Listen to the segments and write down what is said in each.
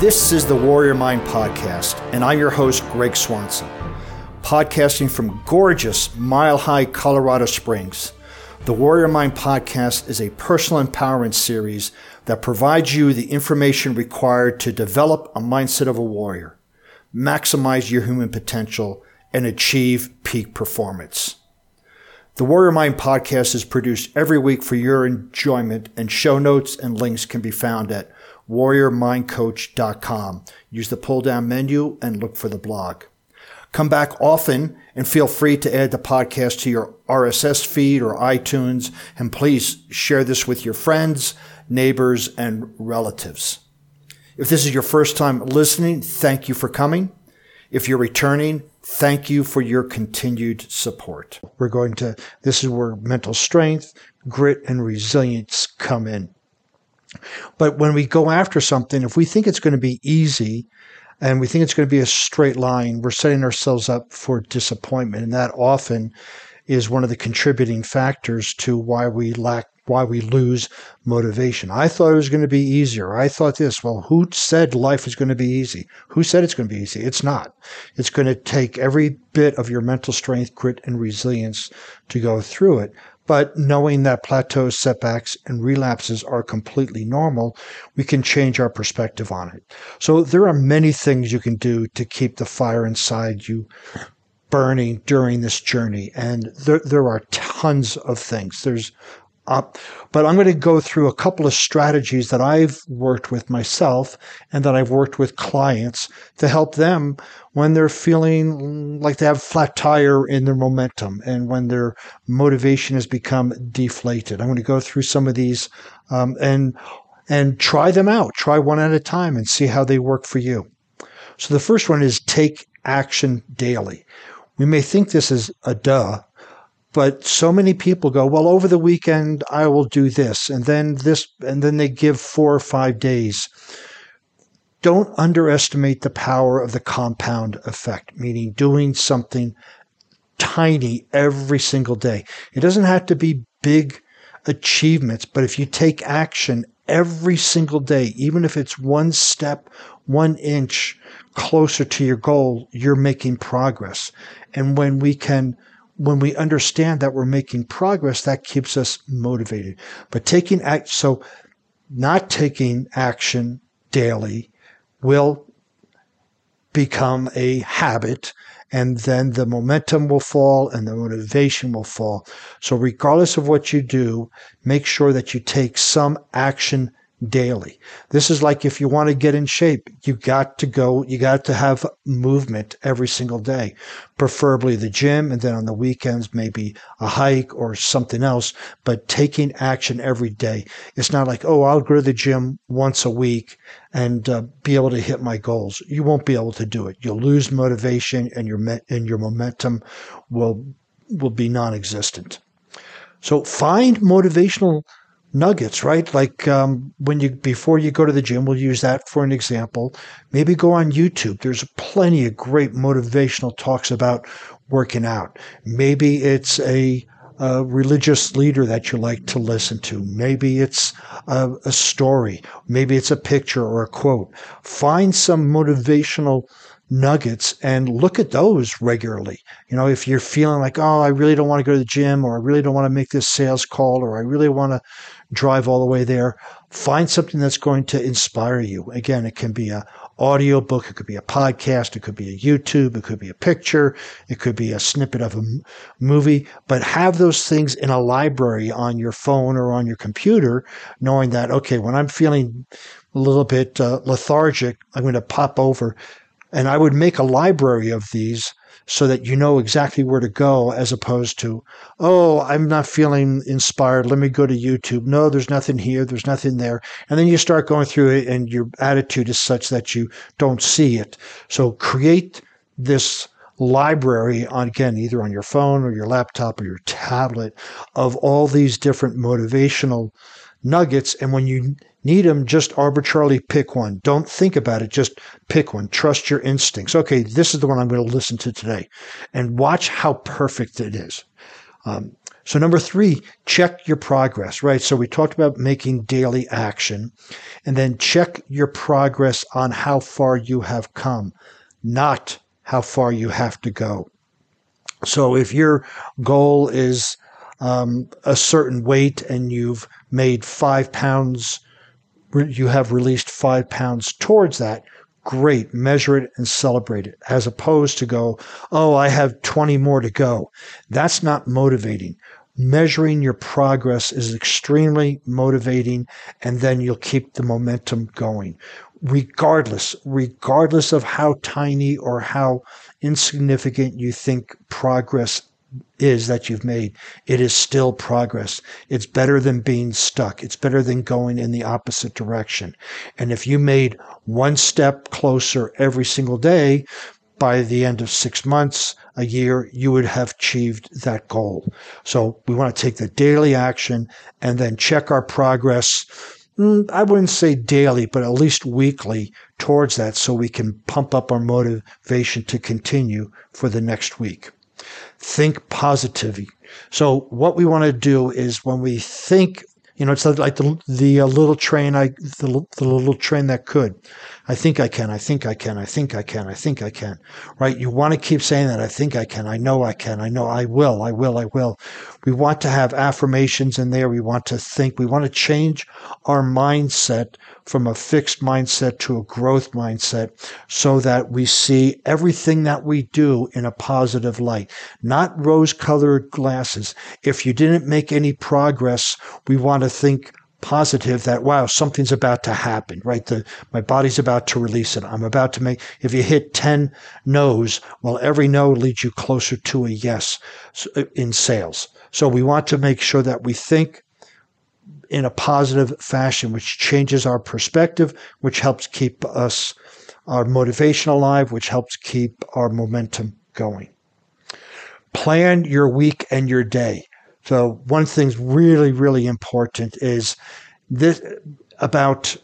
This is the Warrior Mind Podcast, and I'm your host, Greg Swanson, podcasting from gorgeous Mile High, Colorado Springs. The Warrior Mind Podcast is a personal empowerment series that provides you the information required to develop a mindset of a warrior, maximize your human potential, and achieve peak performance. The Warrior Mind podcast is produced every week for your enjoyment, and show notes and links can be found at warriormindcoach.com. Use the pull down menu and look for the blog. Come back often and feel free to add the podcast to your RSS feed or iTunes. And please share this with your friends, neighbors, and relatives. If this is your first time listening, thank you for coming. If you're returning, thank you for your continued support. We're going to, this is where mental strength, grit, and resilience come in. But when we go after something, if we think it's going to be easy and we think it's going to be a straight line, we're setting ourselves up for disappointment. And that often is one of the contributing factors to why we lack why we lose motivation. I thought it was going to be easier. I thought this. Well, who said life is going to be easy? Who said it's going to be easy? It's not. It's going to take every bit of your mental strength, grit, and resilience to go through it. But knowing that plateaus, setbacks, and relapses are completely normal, we can change our perspective on it. So there are many things you can do to keep the fire inside you burning during this journey. And there, there are tons of things. There's up. But I'm going to go through a couple of strategies that I've worked with myself and that I've worked with clients to help them when they're feeling like they have flat tire in their momentum and when their motivation has become deflated. I'm going to go through some of these um, and and try them out. Try one at a time and see how they work for you. So the first one is take action daily. We may think this is a duh, but so many people go, well, over the weekend, I will do this. And then this, and then they give four or five days. Don't underestimate the power of the compound effect, meaning doing something tiny every single day. It doesn't have to be big achievements, but if you take action every single day, even if it's one step, one inch closer to your goal, you're making progress. And when we can when we understand that we're making progress, that keeps us motivated. But taking act, so not taking action daily will become a habit and then the momentum will fall and the motivation will fall. So regardless of what you do, make sure that you take some action daily. This is like if you want to get in shape, you got to go, you got to have movement every single day, preferably the gym. And then on the weekends, maybe a hike or something else, but taking action every day. It's not like, oh, I'll go to the gym once a week and uh, be able to hit my goals. You won't be able to do it. You'll lose motivation and your, me- and your momentum will, will be non-existent. So find motivational nuggets, right? Like um, when you before you go to the gym, we'll use that for an example. Maybe go on YouTube. There's plenty of great motivational talks about working out. Maybe it's a, a religious leader that you like to listen to. Maybe it's a, a story. Maybe it's a picture or a quote. Find some motivational nuggets and look at those regularly. You know, if you're feeling like, oh, I really don't want to go to the gym or I really don't want to make this sales call or I really want to drive all the way there. Find something that's going to inspire you. Again, it can be a audio book, it could be a podcast, it could be a YouTube, it could be a picture, it could be a snippet of a m- movie, but have those things in a library on your phone or on your computer, knowing that, okay, when I'm feeling a little bit uh, lethargic, I'm going to pop over and I would make a library of these so that you know exactly where to go as opposed to, oh, I'm not feeling inspired. Let me go to YouTube. No, there's nothing here. There's nothing there. And then you start going through it and your attitude is such that you don't see it. So create this library on again either on your phone or your laptop or your tablet of all these different motivational nuggets and when you need them, just arbitrarily pick one. Don't think about it. Just pick one. Trust your instincts. Okay, this is the one I'm going to listen to today and watch how perfect it is. Um, So, number three, check your progress, right? So, we talked about making daily action and then check your progress on how far you have come, not how far you have to go. So, if your goal is um, a certain weight and you've made five pounds, you have released five pounds towards that, great, measure it and celebrate it, as opposed to go, oh, I have 20 more to go. That's not motivating. Measuring your progress is extremely motivating, and then you'll keep the momentum going. Regardless, regardless of how tiny or how insignificant you think progress is that you've made, it is still progress. It's better than being stuck. It's better than going in the opposite direction. And if you made one step closer every single day, by the end of six months, a year, you would have achieved that goal. So we want to take the daily action and then check our progress. Mm, I wouldn't say daily, but at least weekly towards that so we can pump up our motivation to continue for the next week think positively. So what we want to do is when we think, you know, it's like the the uh, little train I the, the little train that could. I think I can. I think I can. I think I can. I think I can. Right? You want to keep saying that. I think I can. I know I can. I know I will. I will. I will. We want to have affirmations in there. We want to think. We want to change our mindset from a fixed mindset to a growth mindset so that we see everything that we do in a positive light, not rose colored glasses. If you didn't make any progress, we want to think positive that wow something's about to happen right? The my body's about to release it. I'm about to make if you hit 10 no's well every no leads you closer to a yes uh, in sales. So we want to make sure that we think in a positive fashion which changes our perspective which helps keep us our motivation alive which helps keep our momentum going. Plan your week and your day so one thing's really, really important is this about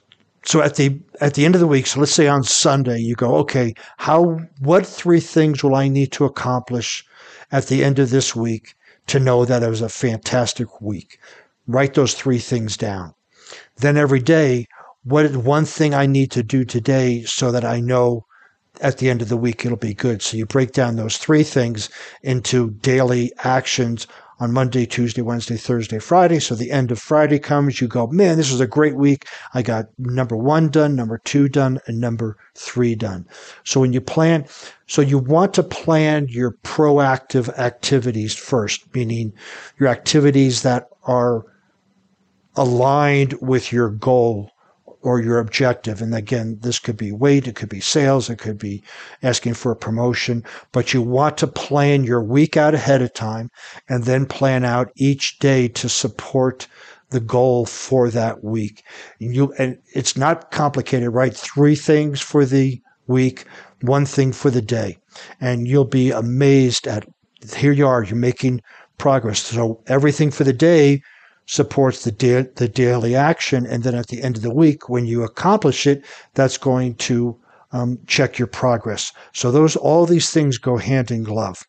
so at the at the end of the week, so let's say on Sunday, you go, okay, how what three things will I need to accomplish at the end of this week to know that it was a fantastic week? Write those three things down. Then every day, what is one thing I need to do today so that I know at the end of the week it'll be good. So you break down those three things into daily actions on Monday, Tuesday, Wednesday, Thursday, Friday. So the end of Friday comes, you go, man, this was a great week. I got number one done, number two done, and number three done. So when you plan, so you want to plan your proactive activities first, meaning your activities that are aligned with your goal or your objective. And again, this could be weight, it could be sales, it could be asking for a promotion, but you want to plan your week out ahead of time and then plan out each day to support the goal for that week. And You, and it's not complicated, right? Three things for the week, one thing for the day. And you'll be amazed at here you are, you're making progress. So everything for the day supports the, da- the daily action. And then at the end of the week, when you accomplish it, that's going to um, check your progress. So those, all these things go hand in glove.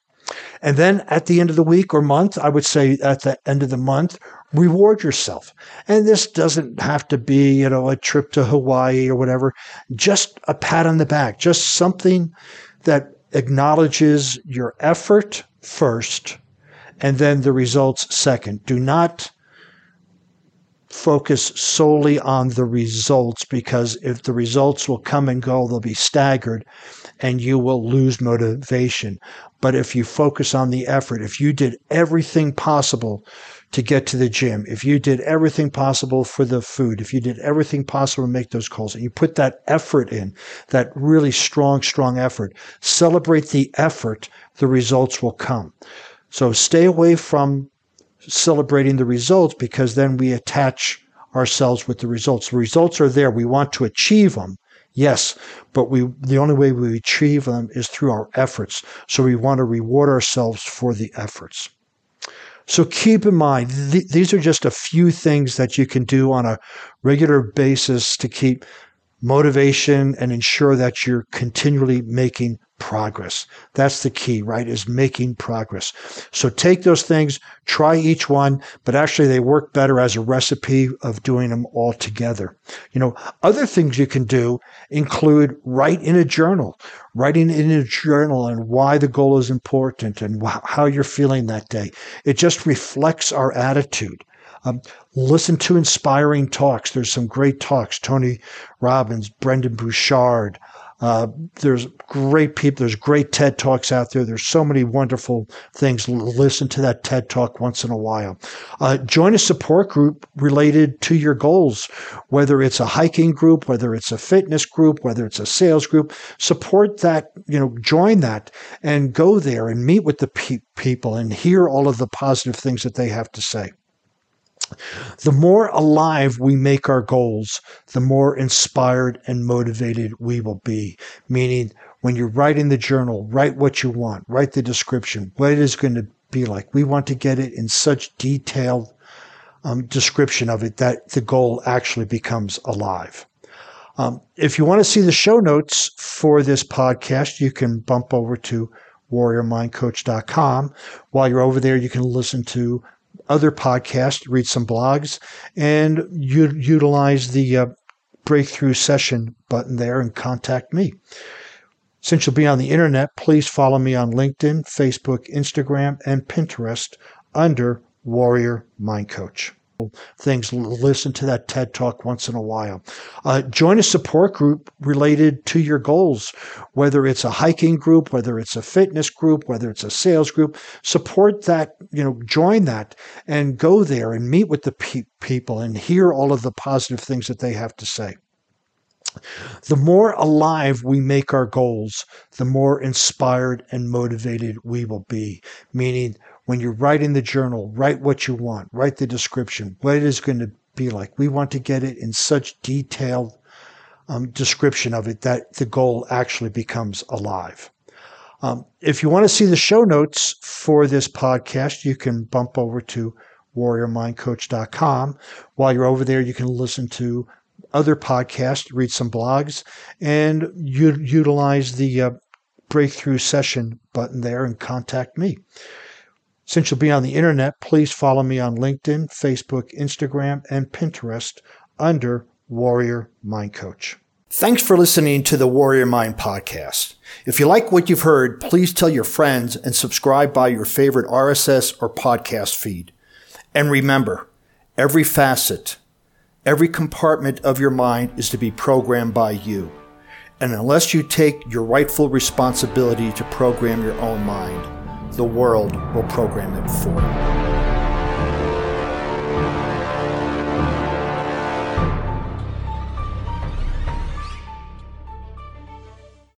And then at the end of the week or month, I would say at the end of the month, reward yourself. And this doesn't have to be, you know, a trip to Hawaii or whatever, just a pat on the back, just something that acknowledges your effort first and then the results second. Do not focus solely on the results because if the results will come and go, they'll be staggered and you will lose motivation. But if you focus on the effort, if you did everything possible to get to the gym, if you did everything possible for the food, if you did everything possible to make those calls, and you put that effort in, that really strong, strong effort, celebrate the effort, the results will come. So stay away from celebrating the results because then we attach ourselves with the results. The results are there. We want to achieve them. Yes, but we the only way we achieve them is through our efforts. So we want to reward ourselves for the efforts. So keep in mind, th- these are just a few things that you can do on a regular basis to keep motivation and ensure that you're continually making progress. That's the key, right? Is making progress. So take those things, try each one, but actually they work better as a recipe of doing them all together. You know, other things you can do include write in a journal, writing in a journal and why the goal is important and how you're feeling that day. It just reflects our attitude. Um, listen to inspiring talks. There's some great talks. Tony Robbins, Brendon Burchard. Uh, there's great people. There's great TED Talks out there. There's so many wonderful things. Listen to that TED Talk once in a while. Uh, join a support group related to your goals, whether it's a hiking group, whether it's a fitness group, whether it's a sales group. Support that, you know, join that and go there and meet with the pe- people and hear all of the positive things that they have to say. The more alive we make our goals, the more inspired and motivated we will be. Meaning, when you're writing the journal, write what you want, write the description, what it is going to be like. We want to get it in such detailed um, description of it that the goal actually becomes alive. Um, if you want to see the show notes for this podcast, you can bump over to warriormindcoach.com. While you're over there, you can listen to other podcasts, read some blogs, and u- utilize the uh, breakthrough session button there and contact me. Since you'll be on the internet, please follow me on LinkedIn, Facebook, Instagram, and Pinterest under Warrior Mind Coach things. Listen to that TED Talk once in a while. Uh, join a support group related to your goals, whether it's a hiking group, whether it's a fitness group, whether it's a sales group. Support that, you know, join that and go there and meet with the pe- people and hear all of the positive things that they have to say. The more alive we make our goals, the more inspired and motivated we will be. Meaning, when you're writing the journal, write what you want, write the description, what it is going to be like. We want to get it in such detailed um, description of it that the goal actually becomes alive. Um, if you want to see the show notes for this podcast, you can bump over to warriormindcoach.com. While you're over there, you can listen to other podcasts, read some blogs, and u- utilize the uh, breakthrough session button there and contact me. Since you'll be on the internet, please follow me on LinkedIn, Facebook, Instagram, and Pinterest under Warrior Mind Coach. Thanks for listening to the Warrior Mind podcast. If you like what you've heard, please tell your friends and subscribe by your favorite RSS or podcast feed. And remember, every facet, every compartment of your mind is to be programmed by you. And unless you take your rightful responsibility to program your own mind, the world will program it for you.